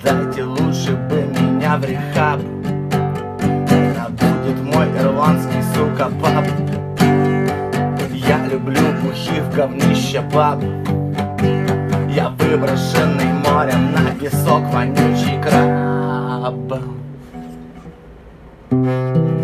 Сдайте лучше бы меня в рехаб. Это будет мой ирландский, сука, пап Я люблю пухи в говнище, пап Я выброшенный морем на песок, вонючий краб. Thank you.